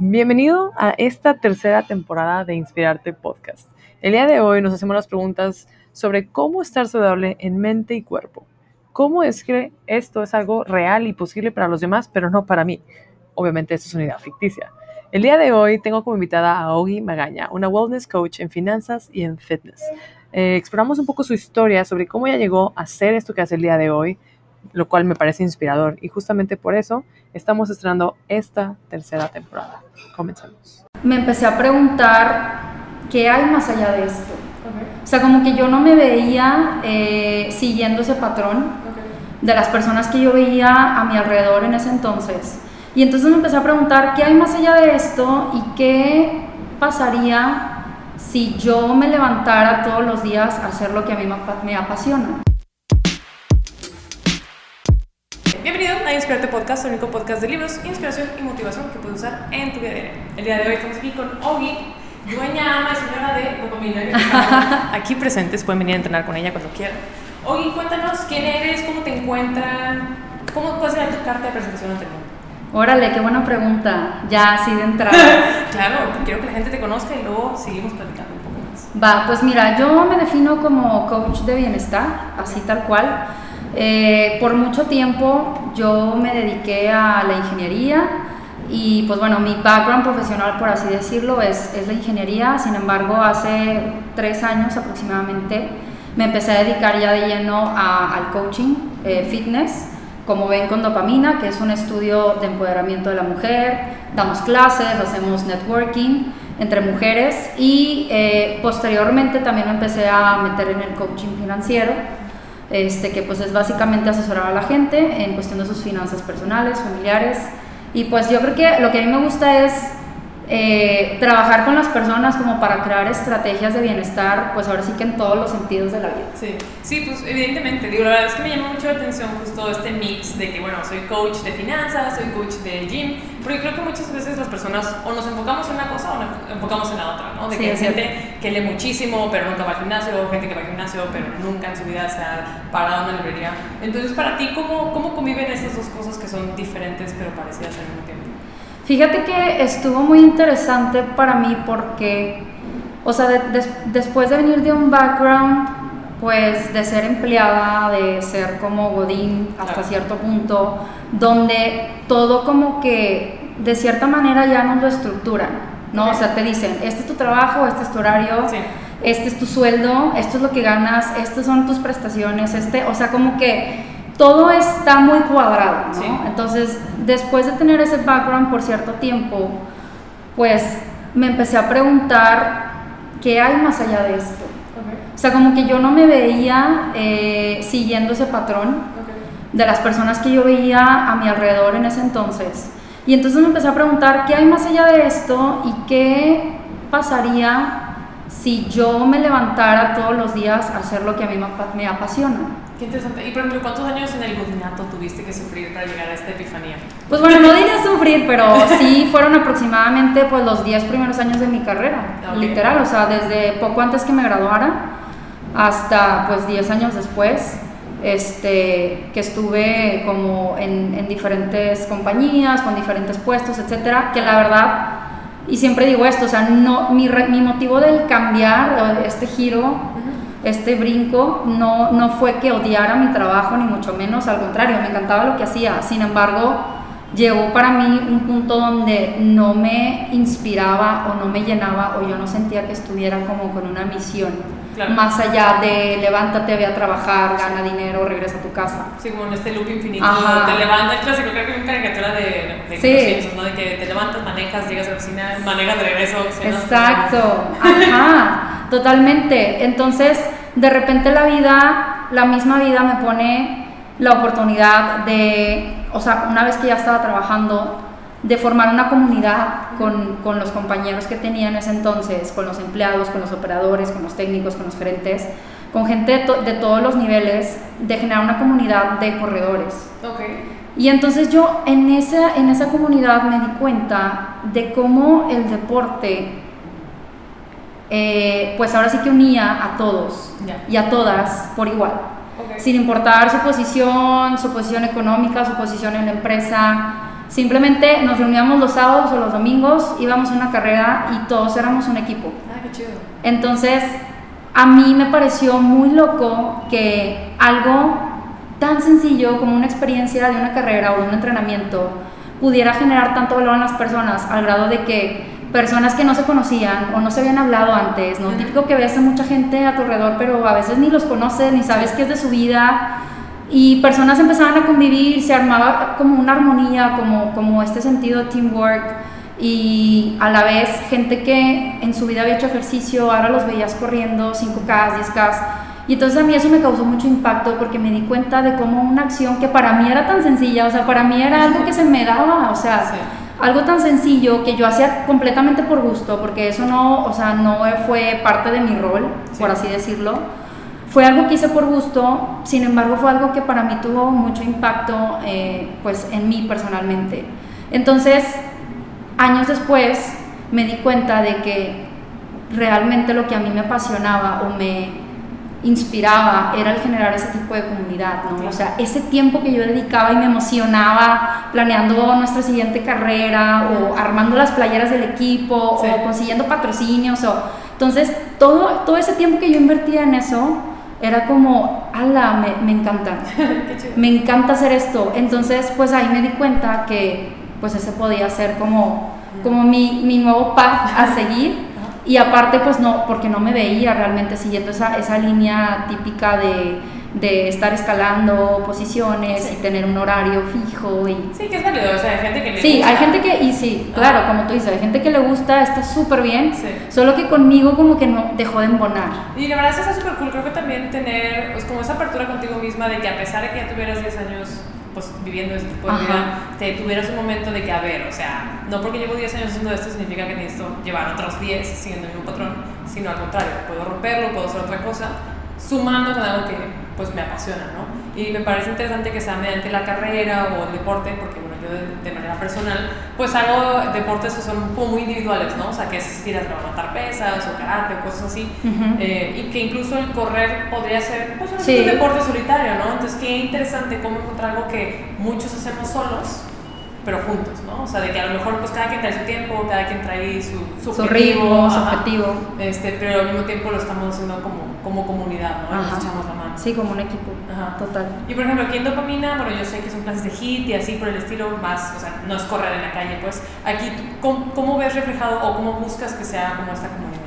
Bienvenido a esta tercera temporada de Inspirarte Podcast. El día de hoy nos hacemos las preguntas sobre cómo estar saludable en mente y cuerpo. ¿Cómo es que esto es algo real y posible para los demás, pero no para mí? Obviamente esto es una idea ficticia. El día de hoy tengo como invitada a Ogi Magaña, una wellness coach en finanzas y en fitness. Eh, exploramos un poco su historia sobre cómo ella llegó a hacer esto que hace el día de hoy, lo cual me parece inspirador. Y justamente por eso estamos estrenando esta tercera temporada. Comenzamos. Me empecé a preguntar qué hay más allá de esto. O sea, como que yo no me veía eh, siguiendo ese patrón de las personas que yo veía a mi alrededor en ese entonces. Y entonces me empecé a preguntar qué hay más allá de esto y qué pasaría si yo me levantara todos los días a hacer lo que a mí me apasiona. Bienvenido a Inspirarte Podcast, el único podcast de libros, inspiración y motivación que puedes usar en tu vida diaria. El día de hoy estamos aquí con Ogi, dueña, ama y señora de dopamina. aquí presentes, pueden venir a entrenar con ella cuando quieran. Ogi, cuéntanos quién eres, cómo te encuentran, cómo puedes dar tu carta de presentación ante el mundo. Órale, qué buena pregunta. Ya así de entrada. claro, quiero que la gente te conozca y luego seguimos platicando un poco más. Va, pues mira, yo me defino como coach de bienestar, así tal cual. Eh, por mucho tiempo yo me dediqué a la ingeniería y pues bueno, mi background profesional, por así decirlo, es, es la ingeniería. Sin embargo, hace tres años aproximadamente me empecé a dedicar ya de lleno al coaching, eh, fitness como ven con Dopamina, que es un estudio de empoderamiento de la mujer, damos clases, hacemos networking entre mujeres y eh, posteriormente también me empecé a meter en el coaching financiero, este, que pues es básicamente asesorar a la gente en cuestión de sus finanzas personales, familiares. Y pues yo creo que lo que a mí me gusta es eh, trabajar con las personas como para crear estrategias de bienestar, pues ahora sí que en todos los sentidos de la vida. Sí, sí, pues evidentemente, digo, la verdad es que me llama mucho la atención justo este mix de que, bueno, soy coach de finanzas, soy coach de gym, porque creo que muchas veces las personas o nos enfocamos en una cosa o nos enfocamos en la otra, ¿no? De que hay gente que lee muchísimo, pero nunca va al gimnasio, o gente que va al gimnasio, pero nunca en su vida se ha parado en una librería. Entonces, para ti, ¿cómo, cómo conviven estas dos cosas que son diferentes pero parecidas al mismo tiempo? Fíjate que estuvo muy interesante para mí porque, o sea, después de venir de un background, pues de ser empleada, de ser como Godín hasta cierto punto, donde todo como que de cierta manera ya nos lo estructuran, ¿no? O sea, te dicen, este es tu trabajo, este es tu horario, este es tu sueldo, esto es lo que ganas, estas son tus prestaciones, este, o sea, como que todo está muy cuadrado, ¿no? Entonces, después de tener ese background por cierto tiempo, pues me empecé a preguntar qué hay más allá de esto. O sea, como que yo no me veía eh, siguiendo ese patrón de las personas que yo veía a mi alrededor en ese entonces. Y entonces me empecé a preguntar qué hay más allá de esto y qué pasaría si yo me levantara todos los días a hacer lo que a mí me apasiona. Qué interesante. Y por ejemplo, ¿cuántos años en el godinato tuviste que sufrir para llegar a esta epifanía? Pues bueno, no diría sufrir, pero sí fueron aproximadamente pues los 10 primeros años de mi carrera, literal, o sea, desde poco antes que me graduara hasta pues 10 años después, este, que estuve como en, en diferentes compañías, con diferentes puestos, etcétera, que la verdad, y siempre digo esto, o sea, no, mi, mi motivo del cambiar, este giro, este brinco no, no fue que odiara mi trabajo, ni mucho menos, al contrario, me encantaba lo que hacía. Sin embargo, llegó para mí un punto donde no me inspiraba o no me llenaba o yo no sentía que estuviera como con una misión. Más allá de levántate, ve a trabajar, gana dinero, regresa a tu casa. Sí, como en este loop infinito. Te levantas, clásico, creo que es una caricatura de, de, sí. ¿no? de que te levantas, manejas, llegas a la oficina, manejas de regreso. Exacto, ajá. Totalmente. Entonces, de repente la vida, la misma vida me pone la oportunidad de, o sea, una vez que ya estaba trabajando, de formar una comunidad con, con, los compañeros que tenía en ese entonces, con los empleados, con los operadores, con los técnicos, con los gerentes, con gente de, todos los niveles, de generar una comunidad de corredores. Okay. Y entonces yo en esa, en esa comunidad me di cuenta de cómo el deporte eh, pues ahora sí que unía a todos y a todas por igual. Sin importar su posición, su posición económica, su posición en la empresa, Simplemente nos reuníamos los sábados o los domingos, íbamos a una carrera y todos éramos un equipo. Ah, qué chido. Entonces, a mí me pareció muy loco que algo tan sencillo como una experiencia de una carrera o de un entrenamiento pudiera generar tanto valor en las personas al grado de que personas que no se conocían o no se habían hablado antes, ¿no? Típico que ves a mucha gente a tu alrededor, pero a veces ni los conoces, ni sabes qué es de su vida. Y personas empezaban a convivir, se armaba como una armonía, como, como este sentido de teamwork. Y a la vez gente que en su vida había hecho ejercicio, ahora los veías corriendo 5K, 10K. Y entonces a mí eso me causó mucho impacto porque me di cuenta de cómo una acción que para mí era tan sencilla, o sea, para mí era algo que se me daba, o sea, algo tan sencillo que yo hacía completamente por gusto, porque eso no, o sea, no fue parte de mi rol, por así decirlo. Fue algo que hice por gusto, sin embargo fue algo que para mí tuvo mucho impacto eh, pues en mí personalmente. Entonces, años después me di cuenta de que realmente lo que a mí me apasionaba o me inspiraba era el generar ese tipo de comunidad, ¿no? O sea, ese tiempo que yo dedicaba y me emocionaba planeando nuestra siguiente carrera o armando las playeras del equipo o consiguiendo patrocinios o entonces todo todo ese tiempo que yo invertía en eso era como, ala, me, me encanta, me encanta hacer esto. Entonces, pues ahí me di cuenta que pues ese podía ser como, como mi, mi nuevo path a seguir. Y aparte, pues no, porque no me veía realmente siguiendo esa, esa línea típica de, de estar escalando posiciones y tener un horario fijo. Y... Sí, que es válido, o sea, hay gente que le sí, gusta. Sí, hay gente que, y sí, claro, como tú dices, hay gente que le gusta, está súper bien, solo que conmigo como que no dejó de embonar. Y la verdad es que está súper cool, creo que también tener, pues como esa apertura contigo misma de que a pesar de que ya tuvieras 10 años pues, viviendo este tipo de vida, te tuvieras un momento de que, a ver, o sea, no porque llevo 10 años haciendo esto significa que necesito llevar otros 10 siguiendo el mismo patrón, sino al contrario, puedo romperlo, puedo hacer otra cosa, sumando con algo que pues me apasiona, ¿no? Y me parece interesante que sea mediante la carrera o el deporte, porque de, manera personal, pues hago deportes que son muy individuales, ¿no? O sea, que es ir a levantar pesas o karate o cosas así. Eh, y que incluso el correr podría ser pues, un deporte solitario, ¿no? Entonces, qué interesante cómo encontrar algo que muchos hacemos solos pero juntos, ¿no? O sea, de que a lo mejor pues cada quien trae su tiempo, cada quien trae su, su, su ritmo, su objetivo. Este, pero al mismo tiempo lo estamos haciendo como, como comunidad, ¿no? Nos echamos la mano. Sí, como un equipo. Ajá. Total. Y por ejemplo, aquí en dopamina, bueno, yo sé que son clases de HIT y así por el estilo más, o sea, no es correr en la calle, pues aquí, ¿cómo, cómo ves reflejado o cómo buscas que sea como esta comunidad?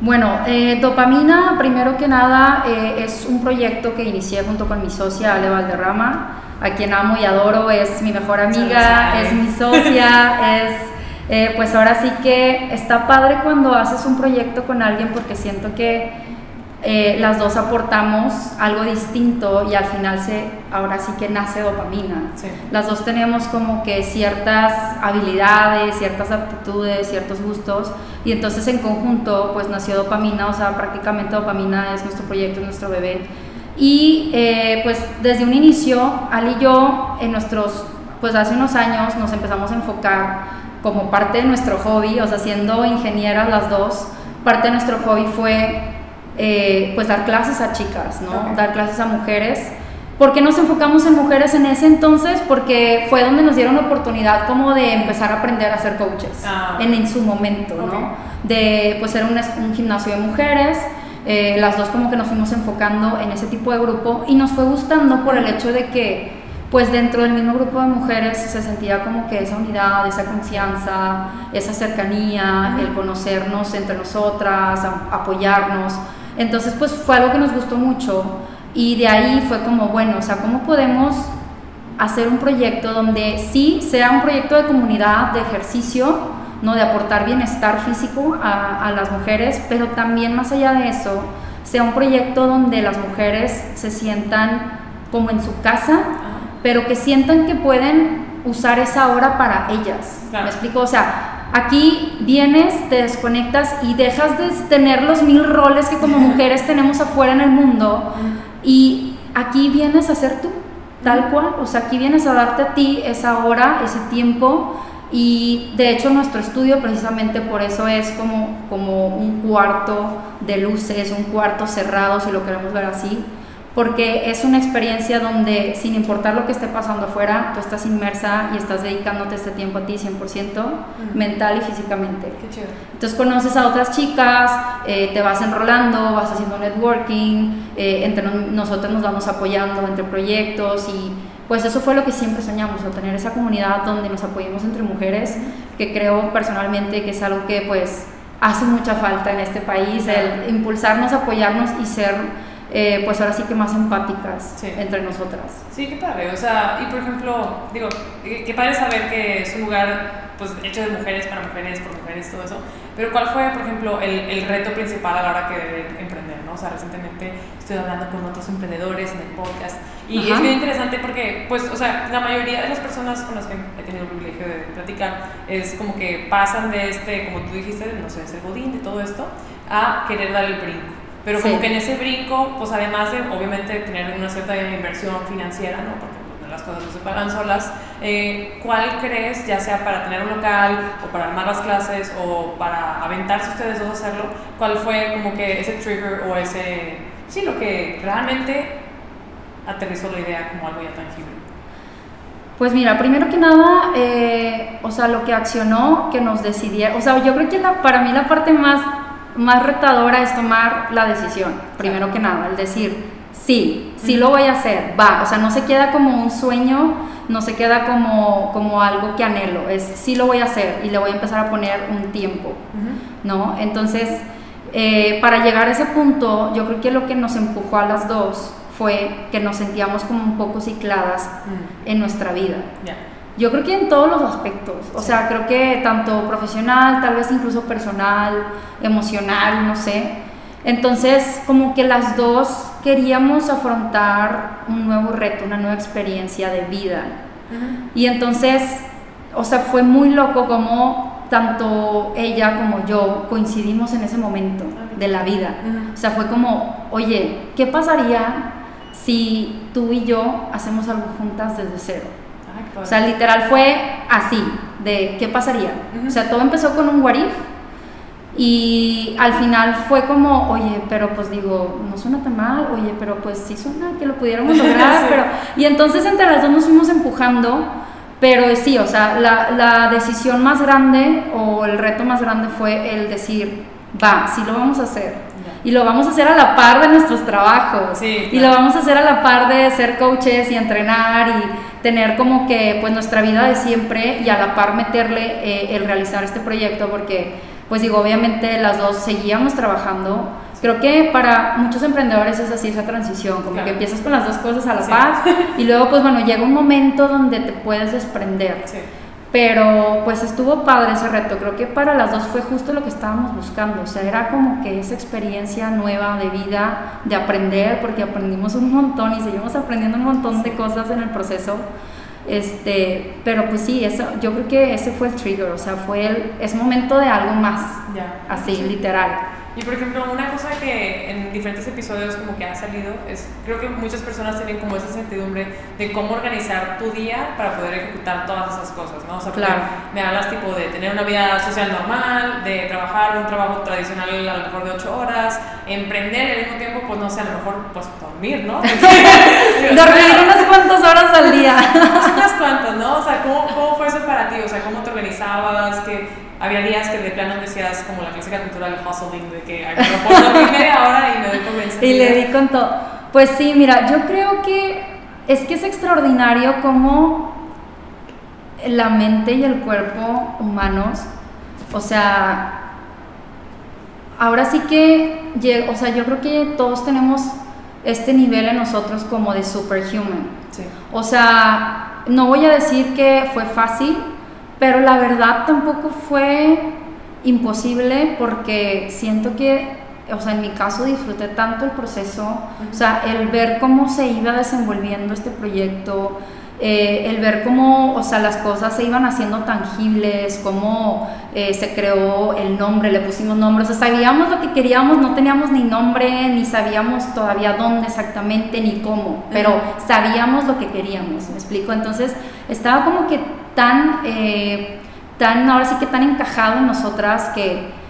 Bueno, eh, Dopamina, primero que nada, eh, es un proyecto que inicié junto con mi socia Ale Valderrama a quien amo y adoro, es mi mejor amiga, es mi socia, es... Eh, pues ahora sí que está padre cuando haces un proyecto con alguien porque siento que eh, las dos aportamos algo distinto y al final se, ahora sí que nace dopamina. Las dos tenemos como que ciertas habilidades, ciertas aptitudes, ciertos gustos y entonces en conjunto pues nació dopamina, o sea, prácticamente dopamina es nuestro proyecto, es nuestro bebé. Y eh, pues desde un inicio, Ali y yo, en nuestros, pues hace unos años nos empezamos a enfocar como parte de nuestro hobby, o sea, siendo ingenieras las dos, parte de nuestro hobby fue eh, pues dar clases a chicas, ¿no? Dar clases a mujeres. ¿Por qué nos enfocamos en mujeres en ese entonces? Porque fue donde nos dieron la oportunidad como de empezar a aprender a ser coaches ah. en, en, su momento, ¿no? De pues ser un, un gimnasio de mujeres, eh, las dos como que nos fuimos enfocando en ese tipo de grupo y nos fue gustando por el hecho de que pues dentro del mismo grupo de mujeres se sentía como que esa unidad, esa confianza, esa cercanía, el conocernos entre nosotras, apoyarnos. Entonces pues fue algo que nos gustó mucho y de ahí fue como, bueno, o sea, ¿cómo podemos hacer un proyecto donde sí sea un proyecto de comunidad, de ejercicio, ¿no? de aportar bienestar físico a, las mujeres, pero también más allá de eso, sea un proyecto donde las mujeres se sientan como en su casa, pero que sientan que pueden usar esa hora para ellas. ¿Me explico? O sea, aquí vienes, te desconectas y dejas de tener los mil roles que como mujeres tenemos afuera en el mundo y aquí vienes a ser tú, tal cual. O sea, aquí vienes a darte a ti esa hora, ese tiempo y de hecho nuestro estudio precisamente por eso es como, como un cuarto de luces, un cuarto cerrado, si lo queremos ver así, porque es una experiencia donde sin importar lo que esté pasando afuera, tú estás inmersa y estás dedicándote este tiempo a ti 100% mental y físicamente. Qué chido. Entonces conoces a otras chicas, eh, te vas enrolando, vas haciendo networking, eh, entre nosotros nos vamos apoyando entre proyectos y pues eso fue lo que siempre soñamos, o tener esa comunidad donde nos apoyemos entre mujeres, que creo personalmente que es algo que pues hace mucha falta en este país, el impulsarnos, apoyarnos y ser eh, pues ahora sí que más empáticas entre nosotras. Sí, qué padre. O sea, y por ejemplo, digo, qué padre saber que es un lugar pues hecho de mujeres para mujeres, por mujeres, todo eso. Pero ¿cuál fue, por ejemplo, el, el reto principal a la hora que de emprender? ¿no? O sea, recientemente estoy hablando con otros emprendedores en el podcast y es bien interesante porque, pues, o sea, la mayoría de las personas con las que he tenido el privilegio de platicar es como que pasan de este, como tú dijiste, no sé, ser godín, de todo esto, a querer dar el brinco. Pero como que en ese brinco, pues además de obviamente tener una cierta inversión financiera, ¿no? Porque pues, las cosas no se pagan solas, eh, ¿cuál crees, ya sea para tener un local o para armar las clases o para aventarse ustedes dos a hacerlo, cuál fue como que ese trigger o ese, sí, lo que realmente aterrizó la idea como algo ya tangible? Pues mira, primero que nada, eh, o sea, lo que accionó, que nos decidiera, o sea, yo creo que la, para mí la parte más más retadora es tomar la decisión, primero que nada, el decir, sí, sí lo voy a hacer, va, o sea, no se queda como un sueño, no se queda como, como algo que anhelo, es sí lo voy a hacer y le voy a empezar a poner un tiempo, ¿no? Entonces, eh, para llegar a ese punto, yo creo que lo que nos empujó a las dos fue que nos sentíamos como un poco cicladas en nuestra vida. Yo creo que en todos los aspectos, o sea, creo que tanto profesional, tal vez incluso personal, emocional, no sé. Entonces, como que las dos queríamos afrontar un nuevo reto, una nueva experiencia de vida. Y entonces, o sea, fue muy loco como tanto ella como yo coincidimos en ese momento de la vida. O sea, fue como, oye, ¿qué pasaría si tú y yo hacemos algo juntas desde cero? O sea, literal fue así, de qué pasaría. O sea, todo empezó con un what if y al final fue como, oye, pero pues digo, no suena tan mal, oye, pero pues sí suena que lo pudiéramos lograr, pero... Y entonces entre las dos nos fuimos empujando, pero sí, o sea, la, la decisión más grande o el reto más grande fue el decir, va, sí lo vamos a hacer y lo vamos a hacer a la par de nuestros trabajos. Y lo vamos a hacer a la par de ser coaches y entrenar y tener como que pues nuestra vida de siempre y a la par meterle eh, el realizar este proyecto porque pues digo obviamente las dos seguíamos trabajando. Creo que para muchos emprendedores es así esa transición como que empiezas con las dos cosas a la par y luego pues bueno llega un momento donde te puedes desprender pero pues estuvo padre ese reto, creo que para las dos fue justo lo que estábamos buscando, o sea, era como que esa experiencia nueva de vida, de aprender, porque aprendimos un montón y seguimos aprendiendo un montón de cosas en el proceso. Este, pero pues sí, eso, yo creo que ese fue el trigger, o sea, fue el, es momento de algo más, así, literal. Y por ejemplo, una cosa que en diferentes episodios como que ha salido es, creo que muchas personas tienen como esa certidumbre de cómo organizar tu día para poder ejecutar todas esas cosas, ¿no? O sea, claro. me hablas tipo de tener una vida social normal, de trabajar un trabajo tradicional a lo mejor de 8 horas, emprender al mismo tiempo, pues no sé, a lo mejor pues dormir, ¿no? dormir unas cuantas horas al día. unas cuantas, ¿no? O sea, ¿cómo, ¿cómo fue eso para ti? O sea, ¿cómo te organizabas? ¿Qué había días que de plano decías como la clásica cultura del hustling, de que me puedo media hora y me doy con Y le di con todo. Pues sí, mira, yo creo que es que es extraordinario cómo la mente y el cuerpo humanos, o sea, ahora sí que, o sea, yo creo que todos tenemos este nivel en nosotros como de superhuman. Sí. O sea, no voy a decir que fue fácil, pero la verdad tampoco fue imposible porque siento que, o sea, en mi caso disfruté tanto el proceso, o sea, el ver cómo se iba desenvolviendo este proyecto, eh, el ver cómo, o sea, las cosas se iban haciendo tangibles, cómo eh, se creó el nombre, le pusimos nombre, o sea, sabíamos lo que queríamos, no teníamos ni nombre, ni sabíamos todavía dónde exactamente, ni cómo, pero sabíamos lo que queríamos, ¿me explico? Entonces, estaba como que tan, eh, tan, ahora sí que tan encajado en nosotras que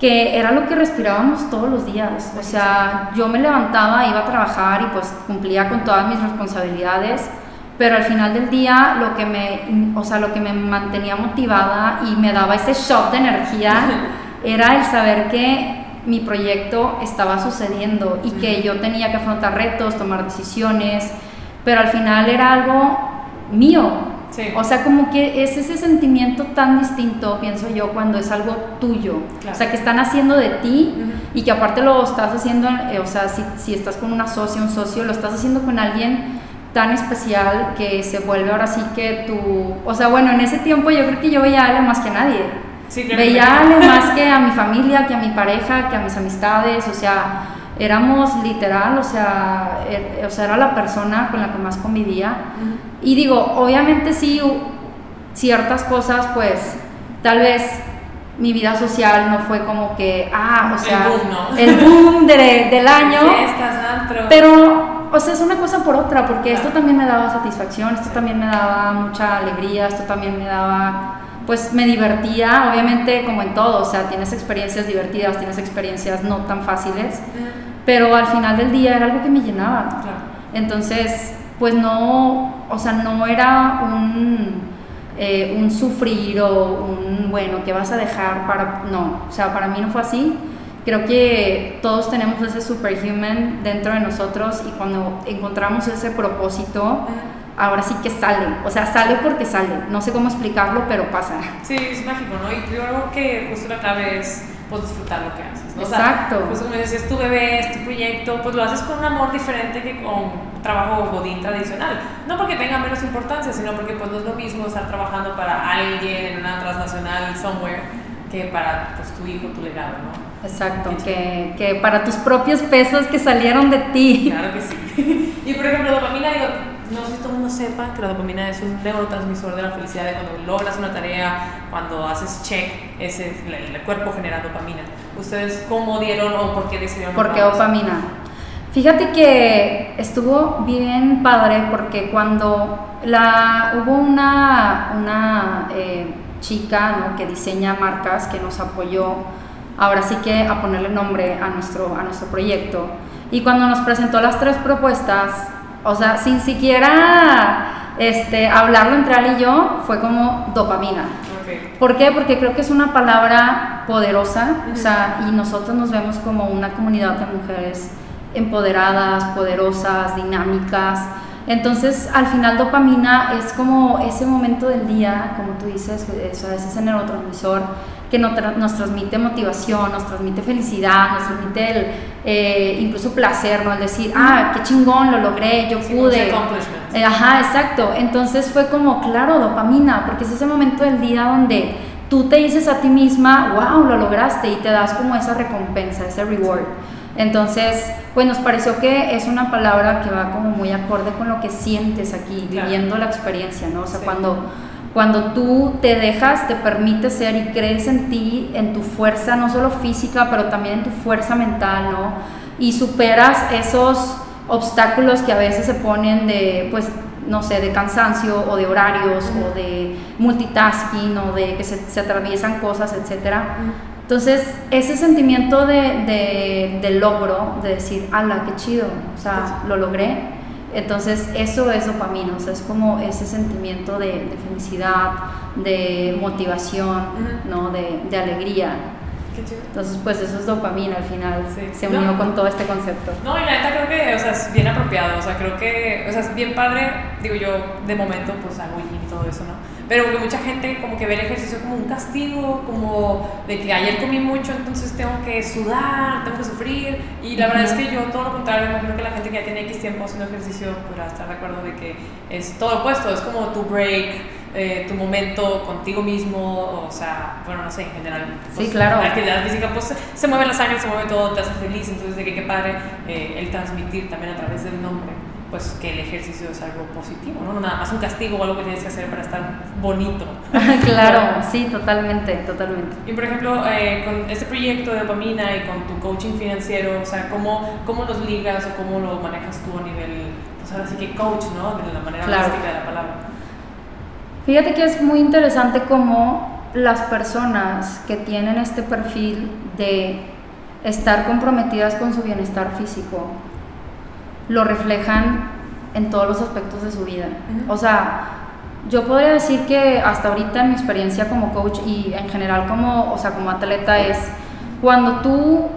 que era lo que respirábamos todos los días. O sea, yo me levantaba, iba a trabajar y pues cumplía con todas mis responsabilidades, pero al final del día lo que me, o sea, lo que me mantenía motivada y me daba ese shot de energía era el saber que mi proyecto estaba sucediendo y que yo tenía que afrontar retos, tomar decisiones, pero al final era algo mío, o sea, como que es ese sentimiento tan distinto, pienso yo, cuando es algo tuyo. O sea, que están haciendo de ti y que aparte lo estás haciendo, eh, o sea, si, si, estás con una socia, un socio, lo estás haciendo con alguien tan especial que se vuelve ahora sí que tú... O sea, bueno, en ese tiempo yo creo que yo veía a Ale más que nadie. veía a Ale más que a mi familia, que a mi pareja, que a mis amistades, o sea éramos literal, o sea, er, o sea, era la persona con la que más convivía. Y digo, obviamente sí, ciertas cosas, pues, tal vez mi vida social no fue como que, ah, o sea, el boom, del año. pero, o sea, es una cosa por otra, porque esto también me daba satisfacción, esto también me daba mucha alegría, esto también me daba pues me divertía, obviamente como en todo, o sea, tienes experiencias divertidas, tienes experiencias no tan fáciles, pero al final del día era algo que me llenaba. Entonces, pues no, o sea, no era un, eh, un sufrir o un, bueno, que vas a dejar para, no, o sea, para mí no fue así. Creo que todos tenemos ese superhuman dentro de nosotros y cuando encontramos ese propósito, ahora sí que sale, o sea, sale porque sale. No sé cómo explicarlo, pero pasa. Sí, es mágico, ¿no? Y creo que justo la clave es pues, disfrutar lo que haces. Exacto. pues como es tu bebé, es tu proyecto, pues lo haces con un amor diferente que con trabajo godín tradicional. No porque tenga menos importancia, sino porque pues no es lo mismo estar trabajando para alguien en una transnacional somewhere que para pues, tu hijo, tu legado, ¿no? Exacto, que, que, para tus propios pesos que salieron de ti. Claro que sí. y por ejemplo, dopamina, digo, no sé si todo el mundo sepa que la dopamina es un neurotransmisor de la felicidad, de cuando logras una tarea, cuando haces check, ese, el, cuerpo genera dopamina. ¿Ustedes cómo dieron o por qué decidieron? ¿Por qué dopamina? Fíjate que estuvo bien padre porque cuando la, hubo una, una eh, chica ¿no? que diseña marcas que nos apoyó, ahora sí que a ponerle nombre a nuestro, a nuestro proyecto, y cuando nos presentó las tres propuestas, o sea, sin siquiera este, hablarlo entre él y yo, fue como dopamina. ¿Por qué? Porque creo que es una palabra poderosa, o sea, y nosotros nos vemos como una comunidad de mujeres empoderadas, poderosas, dinámicas. Entonces, al final dopamina es como ese momento del día, como tú dices, eso, es ese neurotransmisor que nos, transmite motivación, nos transmite felicidad, nos transmite el, eh, incluso placer, ¿no? El decir, ah, qué chingón, lo logré, yo pude. Eh, ajá, exacto. Entonces fue como, claro, dopamina, porque es ese momento del día donde tú te dices a ti misma, wow, lo lograste y te das como esa recompensa, ese reward. Entonces, pues nos pareció que es una palabra que va como muy acorde con lo que sientes aquí, viviendo la experiencia, ¿no? O sea, cuando cuando tú te dejas, te permites ser y crees en ti, en tu fuerza, no solo física, pero también en tu fuerza mental, ¿no? Y superas esos obstáculos que a veces se ponen de, pues, no sé, de cansancio o de horarios o de multitasking o de que se, atraviesan cosas, etc. Entonces, ese sentimiento de, de, logro, de decir, ala, qué chido, o sea, lo logré, entonces eso es dopamina, o sea, es como ese sentimiento de, felicidad, de motivación, ¿no? de, de alegría. Entonces, pues eso es dopamina al final, se unió con todo este concepto. No, y la neta creo que, o sea, es bien apropiado, o sea, creo que, o sea, es bien padre, digo yo, de momento, pues hago y todo eso, ¿no? Pero que mucha gente como que ve el ejercicio como un castigo, como de que ayer comí mucho, entonces tengo que sudar, tengo que sufrir, y la verdad es que yo todo lo contrario, me imagino que la gente que ya tiene X tiempo haciendo ejercicio podrá estar de acuerdo de que es todo opuesto, es como tu break, eh, tu momento contigo mismo, o sea, bueno, no sé, en general. Pues, sí, claro. La actividad física, pues se mueve la sangre, se mueve todo, te hace feliz, entonces de que qué padre eh, el transmitir también a través del nombre pues que el ejercicio es algo positivo, ¿no? Nada más un castigo o algo que tienes que hacer para estar bonito. claro, sí, totalmente, totalmente. Y por ejemplo, eh, con este proyecto de dopamina y con tu coaching financiero, o sea, ¿cómo, cómo los ligas o cómo lo manejas tú a nivel, pues ahora sí que coach, ¿no? De la manera claro. de la palabra. Fíjate que es muy interesante cómo las personas que tienen este perfil de estar comprometidas con su bienestar físico lo reflejan en todos los aspectos de su vida. O sea, yo podría decir que hasta ahorita en mi experiencia como coach y en general como, o sea, como atleta es cuando tú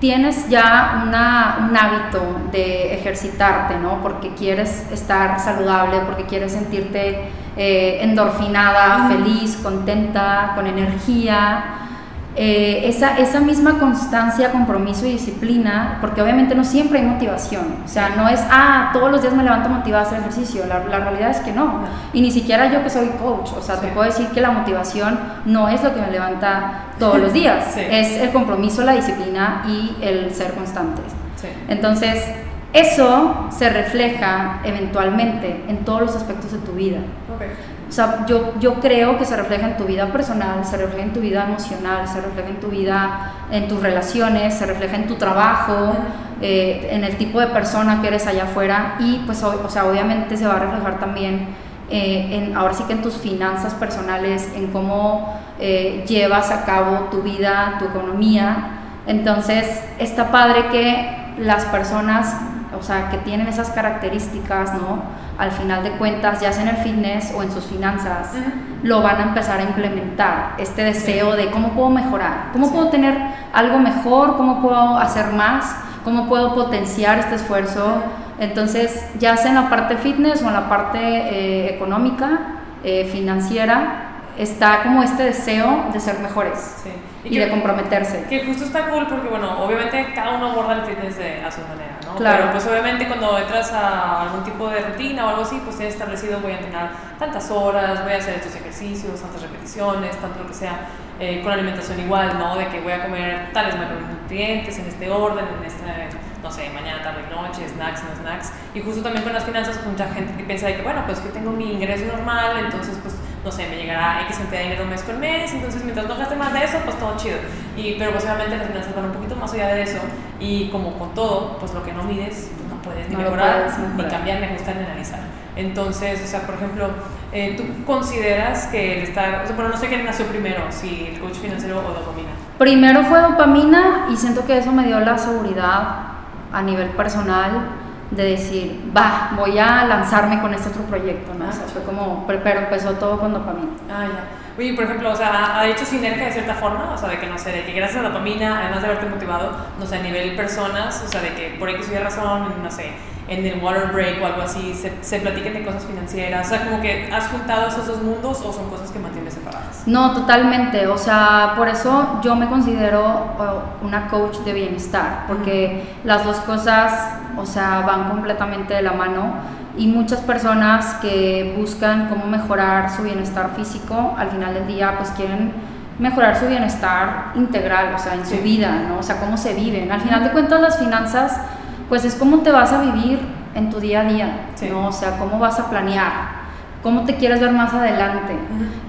tienes ya una, un hábito de ejercitarte, ¿no? Porque quieres estar saludable, porque quieres sentirte eh, endorfinada, feliz, contenta, con energía, eh, esa, esa misma constancia, compromiso y disciplina, porque obviamente no siempre hay motivación, o sea, no es, ah, todos los días me levanto motivada a hacer ejercicio, la, la realidad es que no. y ni siquiera yo que soy coach, o sea, te puedo decir que la motivación no es lo que me levanta todos los días, es el compromiso, la disciplina y el ser constante. Entonces, eso se refleja eventualmente en todos los aspectos de tu vida. O sea, yo, yo creo que se refleja en tu vida personal, se refleja en tu vida emocional, se refleja en tu vida, en tus relaciones, se refleja en tu trabajo, eh, en el tipo de persona que eres allá afuera y pues o, sea, obviamente se va a reflejar también eh, en, ahora sí que en tus finanzas personales, en cómo eh, llevas a cabo tu vida, tu economía. Entonces, está padre que las personas o sea, que tienen esas características, ¿no? Al final de cuentas, ya sea en el fitness o en sus finanzas, lo van a empezar a implementar, este deseo de cómo puedo mejorar, cómo puedo tener algo mejor, cómo puedo hacer más, cómo puedo potenciar este esfuerzo. Entonces, ya sea en la parte fitness o en la parte eh, económica, eh, financiera, está como este deseo de ser mejores. Sí y, de comprometerse. Que justo está cool porque, bueno, obviamente cada uno aborda el fitness de, a su manera, ¿no? Claro. Pero pues obviamente cuando entras a algún tipo de rutina o algo así, pues tienes establecido voy a entrenar tantas horas, voy a hacer estos ejercicios, tantas repeticiones, tanto lo que sea, eh, con alimentación igual, ¿no? De que voy a comer tales macronutrientes en este orden, en este no sé, mañana, tarde, noche, snacks, no snacks. Y justo también con las finanzas, mucha gente que piensa de que, bueno, pues que tengo mi ingreso normal, entonces pues no sé, me llegará X cantidad de dinero mes con mes, entonces mientras no gaste más de eso, pues todo chido. Y, pero pues obviamente las finanzas van un poquito más allá de eso y como con todo, pues lo que no mides, pues no puedes ni mejorar, ni cambiar, ni ajustar, ni analizar. Entonces, o sea, por ejemplo, eh, ¿tú consideras que el estar, o sea, bueno, no sé qué nació primero, si el coach financiero o dopamina? Primero fue dopamina y siento que eso me dio la seguridad a nivel personal de decir, va, voy a lanzarme con este otro proyecto, ¿no? O sea, fue como, pero empezó todo con dopamina. Ah, ya. Oye, por ejemplo, o sea, ¿ha hecho sinergia de cierta forma? O sea, de que, no sé, de que gracias a dopamina, además de haberte motivado, no sé, a nivel personas, o sea, de que por X Y razón, no sé, en el water break o algo así, se, se platiquen de cosas financieras? O sea, como que has juntado esos dos mundos o son cosas que mantienes separadas? No, totalmente. O sea, por eso yo me considero una coach de bienestar, porque las dos cosas, o sea, van completamente de la mano. Y muchas personas que buscan cómo mejorar su bienestar físico, al final del día, pues quieren mejorar su bienestar integral, o sea, en su vida, ¿no? O sea, cómo se viven. Al final de cuentas, las finanzas pues es cómo te vas a vivir en tu día a día, ¿no? O sea, cómo vas a planear, cómo te quieres ver más adelante.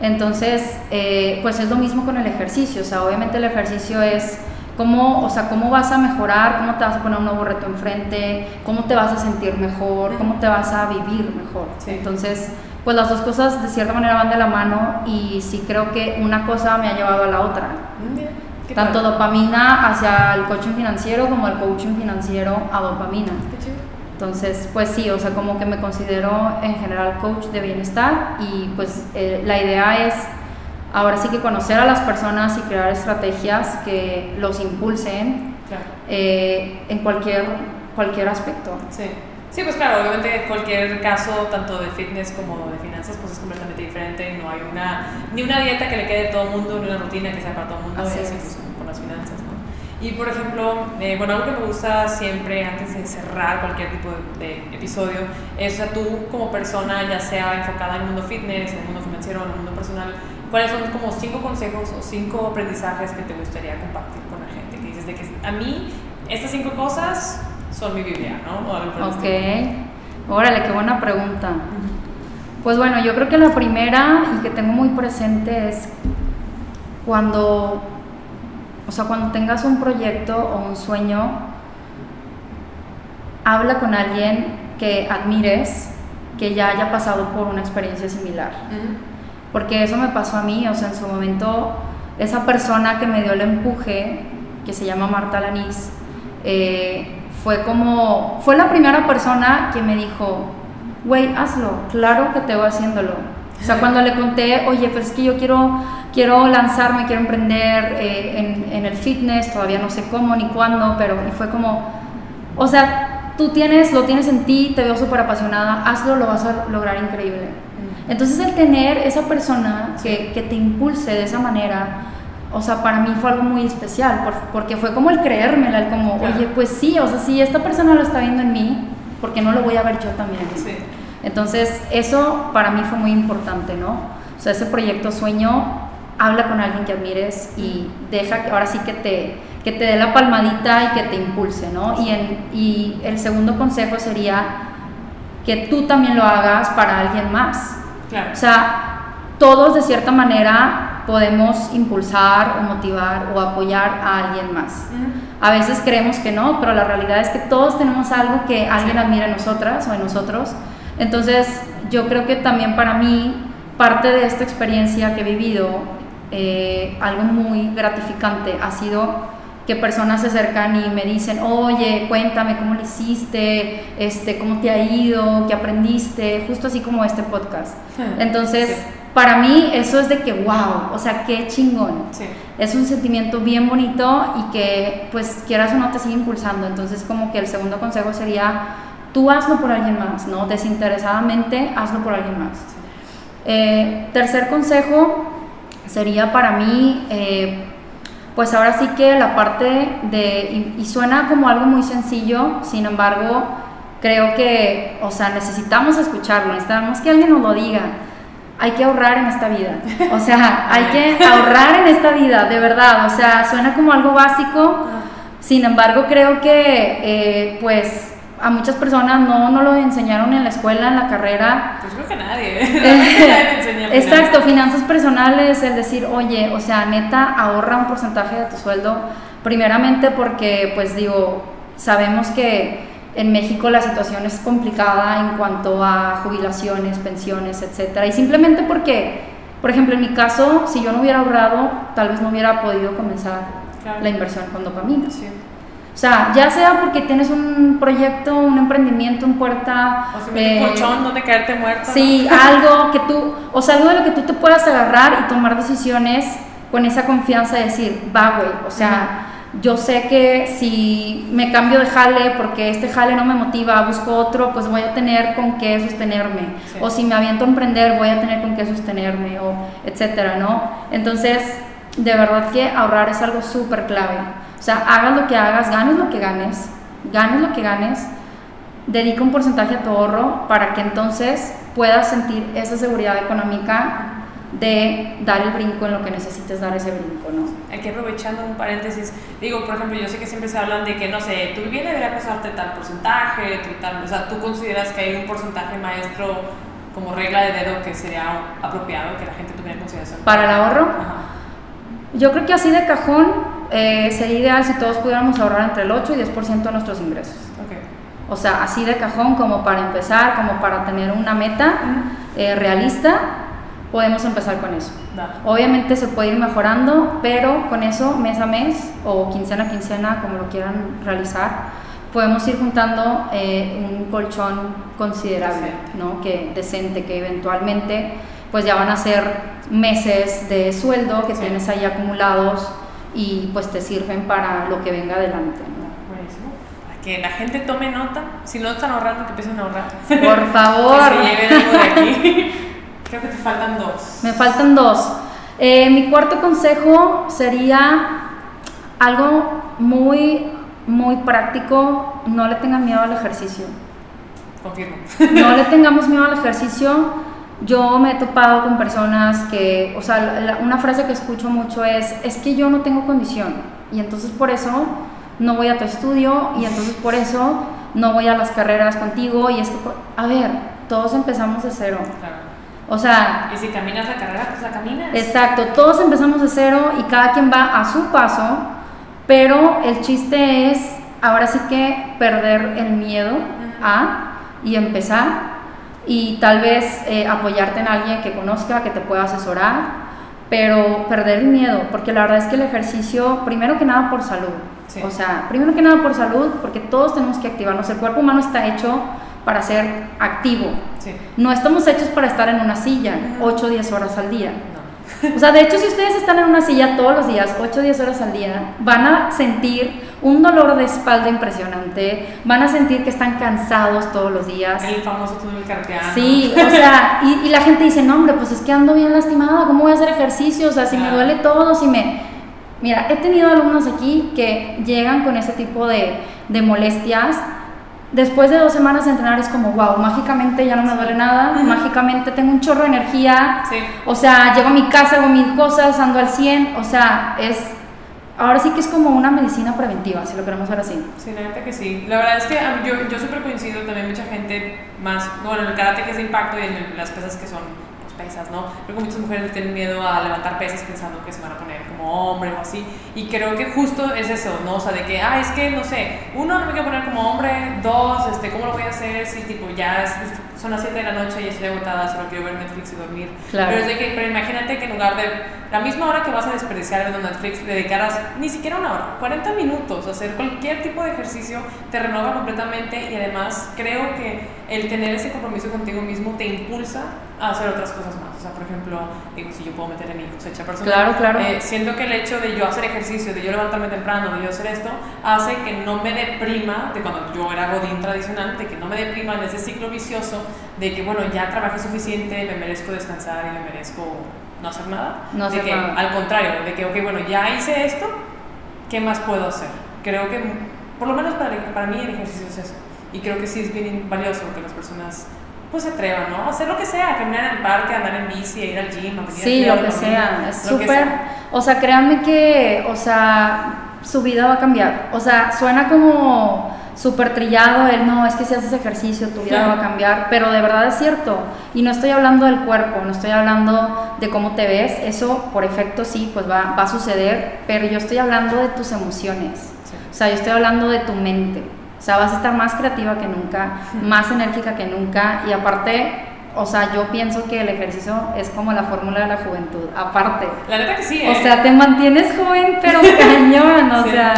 Entonces, eh, pues es lo mismo con el ejercicio, o sea, obviamente el ejercicio es cómo, o sea, cómo vas a mejorar, cómo te vas a poner un nuevo reto enfrente, cómo te vas a sentir mejor, cómo te vas a vivir mejor. Entonces, pues las dos cosas de cierta manera van de la mano y sí creo que una cosa me ha llevado a la otra. Tanto dopamina hacia el coaching financiero como el coaching financiero a dopamina. Entonces, pues sí, o sea, como que me considero en general coach de bienestar y pues eh, la idea es ahora sí que conocer a las personas y crear estrategias que los impulsen eh, en cualquier, cualquier aspecto. Sí. Sí, pues claro, obviamente cualquier caso, tanto de fitness como de finanzas, pues es completamente diferente. No hay una, ni una dieta que le quede a todo el mundo, ni una rutina que sea para todo el mundo, así, es. con las finanzas, ¿no? Y por ejemplo, eh, bueno, algo que me gusta siempre antes de cerrar cualquier tipo de, episodio es, o sea, tú como persona, ya sea enfocada en el mundo fitness, en el mundo financiero, en el mundo personal, ¿cuáles son como cinco consejos o cinco aprendizajes que te gustaría compartir con la gente? Que dices de que a mí estas cinco cosas son mi Biblia, ¿no? O ok. Órale, qué buena pregunta. Pues bueno, yo creo que la primera y que tengo muy presente es cuando, o sea, cuando tengas un proyecto o un sueño, habla con alguien que admires, que ya haya pasado por una experiencia similar. porque eso me pasó a mí, o sea, en su momento esa persona que me dio el empuje, que se llama Marta Lanís, eh, fue como, fue la primera persona que me dijo, güey, hazlo, claro que te voy haciéndolo. O sea, cuando le conté, oye, pues es que yo quiero, quiero lanzarme, quiero emprender eh, en, en, el fitness, todavía no sé cómo ni cuándo, pero y fue como, o sea, tú tienes, lo tienes en ti, te veo súper apasionada, hazlo, lo vas a lograr increíble. Entonces el tener esa persona que, que te impulse de esa manera, o sea, para mí fue algo muy especial, porque fue como el creérmela, el como, oye, pues sí, o sea, si esta persona lo está viendo en mí, porque no lo voy a ver yo también. Sí. Entonces, eso para mí fue muy importante, ¿no? O sea, ese proyecto sueño, habla con alguien que admires y deja que ahora sí que te, que te dé la palmadita y que te impulse, ¿no? Y, en, y el segundo consejo sería que tú también lo hagas para alguien más. Claro. O sea, todos de cierta manera podemos impulsar o motivar o apoyar a alguien más. A veces creemos que no, pero la realidad es que todos tenemos algo que alguien admira en nosotras o en nosotros. Entonces, yo creo que también para mí, parte de esta experiencia que he vivido, eh, algo muy gratificante ha sido que personas se acercan y me dicen, oye, cuéntame cómo lo hiciste, este, cómo te ha ido, qué aprendiste, justo así como este podcast. Entonces, para mí eso es de que, wow, o sea, qué chingón. Es un sentimiento bien bonito y que, pues, quieras o no, te sigue impulsando. Entonces, como que el segundo consejo sería, tú hazlo por alguien más, ¿no? Desinteresadamente, hazlo por alguien más. Eh, tercer consejo sería para mí, eh, pues ahora sí que la parte de, y, suena como algo muy sencillo, sin embargo, creo que, o sea, necesitamos escucharlo, necesitamos que alguien nos lo diga hay que ahorrar en esta vida. O sea, hay que ahorrar en esta vida, de verdad. O sea, suena como algo básico. Sin embargo, creo que, eh, pues, a muchas personas no, no lo enseñaron en la escuela, en la carrera. Pues creo que nadie. exacto, finanzas personales, el decir, oye, o sea, neta, ahorra un porcentaje de tu sueldo. Primeramente porque, pues digo, sabemos que en México la situación es complicada en cuanto a jubilaciones, pensiones, etcétera. Y simplemente porque, por ejemplo, en mi caso, si yo no hubiera ahorrado, tal vez no hubiera podido comenzar la inversión con dopamina. O sea, ya sea porque tienes un proyecto, un emprendimiento en puerta. O sea, eh, un colchón donde caerte muerto. Sí, algo que tú, o sea, algo de lo que tú te puedas agarrar y tomar decisiones con esa confianza de decir, va, güey, o sea yo sé que si me cambio de jale porque este jale no me motiva, busco otro, pues voy a tener con qué sostenerme. O si me aviento a emprender, voy a tener con qué sostenerme, o etcétera, ¿no? Entonces, de verdad que ahorrar es algo súper clave. O sea, hagas lo que hagas, ganes lo que ganes, ganes lo que ganes, dedica un porcentaje a tu ahorro para que entonces puedas sentir esa seguridad económica de dar el brinco en lo que necesites dar ese brinco, ¿no? Aquí aprovechando un paréntesis, digo, por ejemplo, yo sé que siempre se hablan de que, no sé, tu vivienda debería costarte tal porcentaje, tal, o sea, ¿tú consideras que hay un porcentaje maestro como regla de dedo que sería apropiado que la gente tuviera en consideración? ¿Para el ahorro? Yo creo que así de cajón eh, sería ideal si todos pudiéramos ahorrar entre el 8 y 10% de nuestros ingresos. Okay. O sea, así de cajón como para empezar, como para tener una meta eh, realista podemos empezar con eso. Obviamente se puede ir mejorando, pero con eso mes a mes o quincena a quincena, como lo quieran realizar, podemos ir juntando eh, un colchón considerable, ¿no? que decente, que eventualmente pues ya van a ser meses de sueldo que tienes ahí acumulados y pues te sirven para lo que venga adelante. ¿no? que la gente tome nota, si no están ahorrando, que empiecen a ahorrar. Por favor. que se lleven algo de aquí. Creo que te faltan dos. Me faltan dos. Eh, mi cuarto consejo sería algo muy, muy práctico. No le tengan miedo al ejercicio. Confirmo. No le tengamos miedo al ejercicio. Yo me he topado con personas que, o sea, una frase que escucho mucho es, es que yo no tengo condición. Y entonces por eso no voy a tu estudio y entonces por eso no voy a las carreras contigo. Y es que, a ver, todos empezamos de cero. Claro. O sea... Y si caminas la carrera, pues la caminas. Exacto, todos empezamos de cero y cada quien va a su paso, pero el chiste es ahora sí que perder el miedo a y empezar, y tal vez eh, apoyarte en alguien que conozca, que te pueda asesorar, pero perder el miedo, porque la verdad es que el ejercicio, primero que nada por salud, Sí. o sea, primero que nada por salud, porque todos tenemos que activarnos, el cuerpo humano está hecho para ser activo, Sí. no estamos hechos para estar en una silla 8 o 10 horas al día. No. O sea, de hecho, si ustedes están en una silla todos los días, 8 o 10 horas al día, van a sentir un dolor de espalda impresionante, van a sentir que están cansados todos los días. El famoso túnel carpiano. Sí, o sea, y, y la gente dice, no, hombre, pues es que ando bien lastimada, ¿cómo voy a hacer ejercicio? O sea, si me duele todo, si me... Mira, he tenido alumnos aquí que llegan con ese tipo de, de molestias. Después de dos semanas de entrenar es como, wow, mágicamente ya no me duele nada, mágicamente tengo un chorro de energía, Sí. o sea, llego a mi casa, hago mil cosas, ando al 100, o sea, es... Ahora sí que es como una medicina preventiva, si lo queremos ver así. Sí, la neta que sí. La verdad es que yo, yo súper coincido también mucha gente más, bueno, en el karate que es de impacto y en las pesas que son pesas, ¿no? Creo que muchas mujeres tienen miedo a levantar pesas pensando que se van a poner como hombre o así. Y creo que justo es eso, ¿no? O sea, de que, ah, es que, no sé, uno, no me quiero poner como hombre, dos, este, ¿cómo lo voy a hacer si tipo ya es- son las 7 de la noche y estoy agotada, solo quiero ver Netflix y dormir? Claro. Pero es de que, pero imagínate que en lugar de la misma hora que vas a desperdiciar viendo Netflix, dedicaras ni siquiera una hora, 40 minutos a hacer cualquier tipo de ejercicio, te renueva completamente y además creo que el tener ese compromiso contigo mismo te impulsa a hacer otras cosas más. O sea, por ejemplo, digo, si yo puedo meter en mi cosecha personal, Claro, claro. eh, siento que el hecho de yo hacer ejercicio, de yo levantarme temprano, de yo hacer esto, hace que no me deprima de cuando yo era godín tradicional, de que no me deprima en ese ciclo vicioso de que, bueno, ya trabajé suficiente, me merezco descansar y me merezco no hacer nada. No de hacer que, nada. Al contrario, de que, ok, bueno, ya hice esto, ¿qué más puedo hacer? Creo que, por lo menos para, para mí, el ejercicio es eso. Y creo que sí es bien valioso que las personas pues se atrevan, ¿no? Hacer lo que sea, caminar en el parque, andar en bici, ir al gym, a Sí, lo que sea, es súper, o sea, créanme que, o sea, su vida va a cambiar, o sea, suena como súper trillado el no, es que si haces ejercicio tu vida Sí. va a cambiar, pero de verdad es cierto, y no estoy hablando del cuerpo, no estoy hablando de cómo te ves, eso por efecto sí, pues va, va a suceder, pero yo estoy hablando de tus emociones, Sí. o sea, yo estoy hablando de tu mente. O sea, vas a estar más creativa que nunca, más enérgica que nunca y aparte, o sea, yo pienso que el ejercicio es como la fórmula de la juventud. Aparte, La neta que sí, o ¿eh? sea, te mantienes joven pero cañón, o Sí. sea,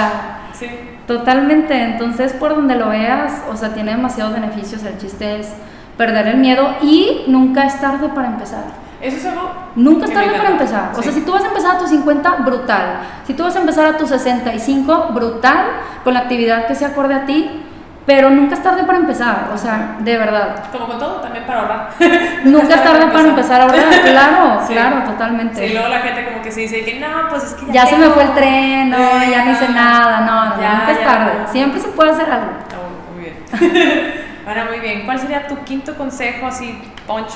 Sí. totalmente. Entonces, por donde lo veas, o sea, tiene demasiados beneficios. El chiste es perder el miedo y nunca es tarde para empezar. Eso es algo Nunca es tarde para empezar. O Sí. sea, si tú vas a empezar a tus 50, brutal. Si tú vas a empezar a tus 65, brutal, con la actividad que se acorde a ti, pero nunca es tarde para empezar. O sea, de verdad. Como con todo, también para ahorrar. Nunca es tarde para empezar a ahorrar. Claro, Sí. claro, totalmente. Sí, luego la gente como que se dice que no, pues es que ya, Ya se me tengo". fue el tren, no, ya no hice nada, no, Ya, nunca es ya. tarde. Siempre se puede hacer algo. Bueno, muy bien. Ahora, muy bien. ¿Cuál sería tu quinto consejo así, punch,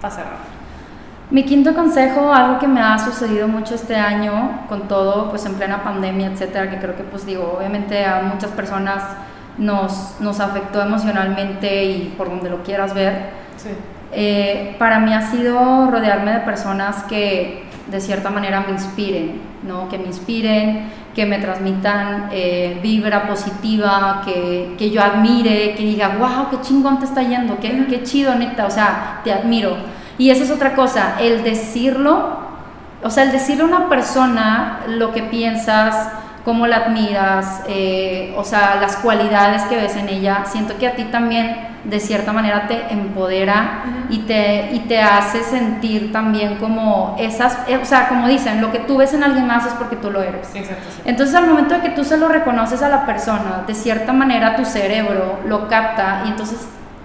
para cerrar? Mi quinto consejo, algo que me ha sucedido mucho este año, con todo, pues en plena pandemia, etcétera, que creo que, pues digo, obviamente a muchas personas nos, nos afectó emocionalmente y por donde lo quieras ver. Sí. Eh, para mí ha sido rodearme de personas que de cierta manera me inspiren, ¿no? Que me inspiren, que me transmitan eh, vibra positiva, que, que yo admire, que diga, wow, qué chingón te está yendo, qué, qué chido, neta, o sea, te admiro. Y esa es otra cosa, el decirlo, o sea, el decirle a una persona lo que piensas, cómo la admiras, eh, o sea, las cualidades que ves en ella, siento que a ti también de cierta manera te empodera y, te, y te hace sentir también como esas, eh, o sea, como dicen, lo que tú ves en alguien más es porque tú lo eres. Exacto, sí. Entonces al momento de que tú se lo reconoces a la persona, de cierta manera tu cerebro lo capta y entonces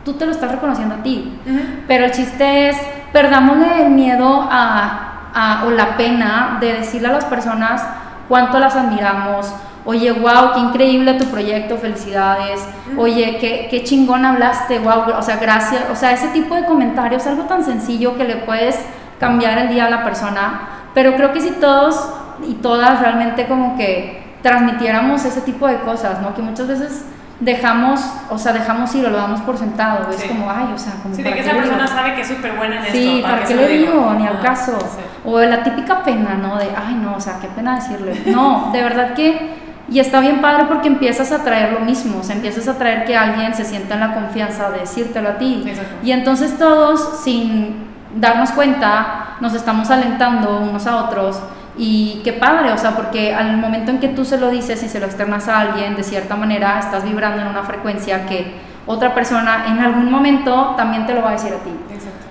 tú te lo estás reconociendo a ti. Pero el chiste es, perdámosle el miedo a, a- o la pena de decirle a las personas cuánto las admiramos. Oye, wow, qué increíble tu proyecto, felicidades. Oye, qué, qué chingón hablaste, wow, o sea, gracias. O sea, ese tipo de comentarios, algo tan sencillo que le puedes cambiar el día a la persona. Pero creo que si todos y todas realmente como que transmitiéramos ese tipo de cosas, ¿no? Que muchas veces dejamos, o sea, dejamos ir o lo damos por sentado. Es Sí. como, ay, o sea, como Sí, de ¿para que esa digo? persona sabe que es súper buena en esto. Sí, ¿para qué le lo digo? Ni al caso. sí. O la típica pena, ¿no? De, ay, no, o sea, qué pena decirle. No, de verdad que Y está bien padre porque empiezas a traer lo mismo, o sea, empiezas a traer que alguien se sienta en la confianza de decírtelo a ti. Y entonces todos, sin darnos cuenta, nos estamos alentando unos a otros. Y qué padre, o sea, porque al momento en que tú se lo dices y se lo externas a alguien, de cierta manera estás vibrando en una frecuencia que otra persona en algún momento también te lo va a decir a ti.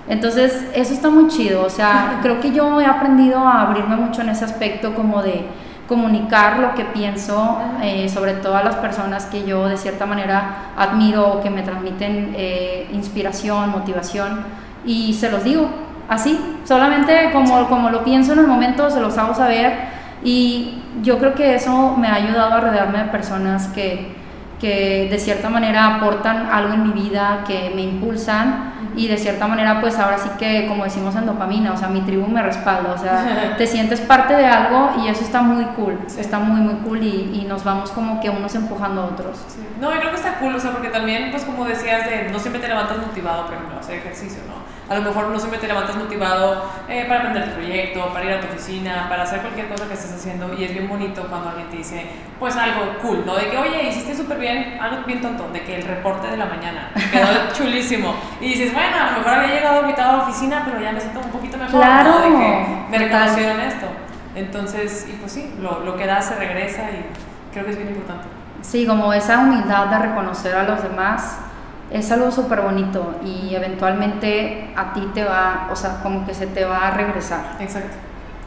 Entonces, eso está muy chido, o sea, creo que yo he aprendido a abrirme mucho en ese aspecto como de comunicar lo que pienso eh, sobre todas las personas que yo de cierta manera admiro o que me transmiten eh, inspiración, motivación. Y se los digo así, solamente como, como lo pienso en el momento se los hago saber. Y yo creo que eso me ha ayudado a rodearme de personas que, que de cierta manera aportan algo en mi vida, que me impulsan. Y de cierta manera pues ahora sí que como decimos en dopamina, o sea, mi tribu me respalda, o sea, te sientes parte de algo y eso está muy cool, está muy muy cool y, y, nos vamos como que unos empujando a otros. No, yo creo que está cool, o sea, porque también pues como decías, de, no siempre te levantas motivado, por ejemplo, hacer ejercicio, ¿no? A lo mejor no siempre te levantas motivado eh, para aprender tu proyecto, para ir a tu oficina, para hacer cualquier cosa que estés haciendo y es bien bonito cuando alguien te dice, pues algo cool, ¿no? De que, oye, hiciste súper bien, algo bien tonto, de que el reporte de la mañana quedó chulísimo. Y dices, bueno, a lo mejor había llegado invitado a la oficina, pero ya me siento un poquito mejor, claro, ¿no? De que me reconocieron esto. Entonces, y pues sí, lo, lo que da se regresa y creo que es bien importante. Sí, como esa humildad de reconocer a los demás es algo súper bonito y eventualmente a ti te va, o sea, como que se te va a regresar. Exacto.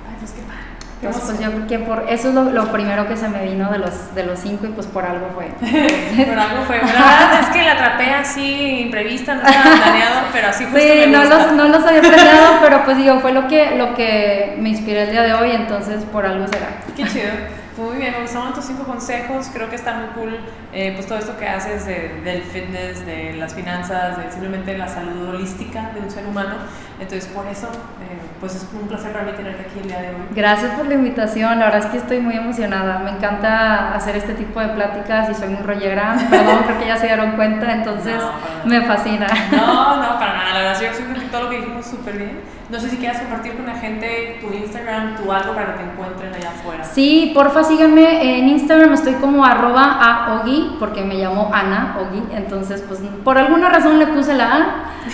Ay, pues qué padre. Entonces, pues yo creo que por eso es lo, lo, primero que se me vino de los, de los cinco y pues por algo fue. por algo fue. La verdad es que la atrapé así imprevista, no estaba planeado, pero así justo Sí, me no gusta. los, no los había planeado, pero pues digo, fue lo que, lo que me inspiró el día de hoy, entonces por algo será. Qué chido. Muy bien, me gustaron tus cinco consejos. Creo que está muy cool eh, pues todo esto que haces de, del fitness, de las finanzas, de simplemente la salud holística de un ser humano. Entonces, por eso, eh, pues es un placer para mí tenerte aquí el día de hoy. Gracias por la invitación. La verdad es que estoy muy emocionada. Me encanta hacer este tipo de pláticas y soy muy rollera. Perdón, creo que ya se dieron cuenta, entonces No, me fascina. No, no, para nada. La verdad, yo creo que todo lo que dijimos súper bien. No sé si quieras compartir con la gente tu Instagram, tu algo para que te encuentren allá afuera. Sí, porfa síganme en Instagram, estoy como arroba a Ogi, porque me llamo Ana Ogi, entonces pues por alguna razón le puse la A,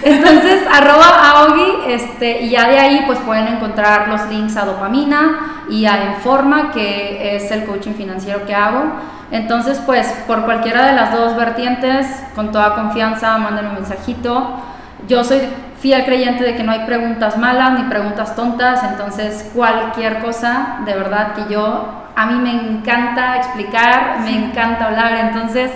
entonces arroba a Ogi, este, y ya de ahí pues pueden encontrar los links a Dopamina y a Enforma, que es el coaching financiero que hago. Entonces pues por cualquiera de las dos vertientes, con toda confianza, manden un mensajito. Yo soy fiel creyente de que no hay preguntas malas ni preguntas tontas, entonces cualquier cosa, de verdad que yo, a mí me encanta explicar, me encanta hablar, entonces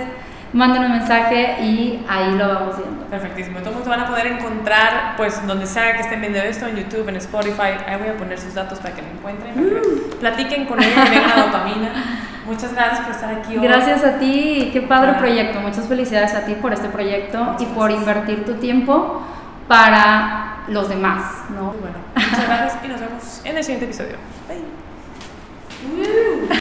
manden un mensaje y ahí lo vamos viendo. Perfectísimo. Todos van a poder encontrar, pues, donde sea que estén viendo esto, en YouTube, en Spotify. Ahí voy a poner sus datos para que lo encuentren. que platiquen con vengan a dopamina. Muchas gracias por estar aquí hoy. Gracias a ti, qué padre Ah. proyecto. Muchas felicidades a ti por este proyecto y por invertir tu tiempo para los demás, ¿no? Bueno, muchas gracias y nos vemos en el siguiente episodio. Bye.